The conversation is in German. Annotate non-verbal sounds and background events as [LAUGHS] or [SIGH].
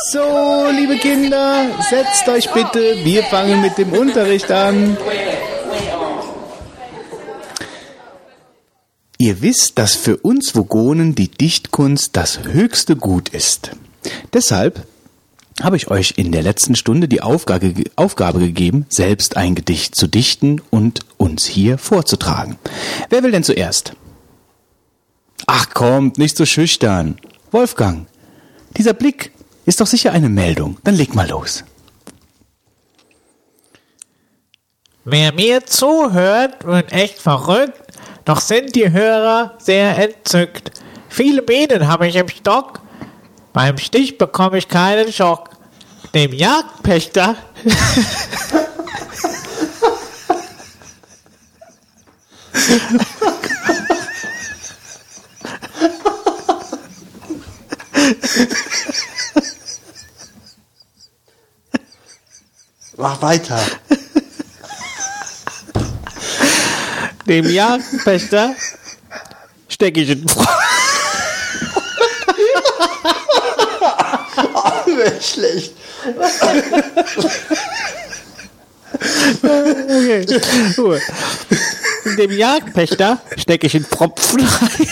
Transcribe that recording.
So, liebe Kinder, setzt euch bitte. Wir fangen mit dem Unterricht an. Ihr wisst, dass für uns Vogonen die Dichtkunst das höchste Gut ist. Deshalb habe ich euch in der letzten Stunde die Aufgabe, Aufgabe gegeben, selbst ein Gedicht zu dichten und uns hier vorzutragen. Wer will denn zuerst? Ach kommt, nicht so schüchtern. Wolfgang, dieser Blick ist doch sicher eine Meldung. Dann leg mal los. Wer mir zuhört, wird echt verrückt, doch sind die Hörer sehr entzückt. Viele Bienen habe ich im Stock, beim Stich bekomme ich keinen Schock. Dem Jagdpächter [LAUGHS] Mach weiter. Dem Jagdpächter stecke ich in Wäre schlecht. Okay. Ruhe. Dem Jagdpächter stecke ich in Pfropfen rein.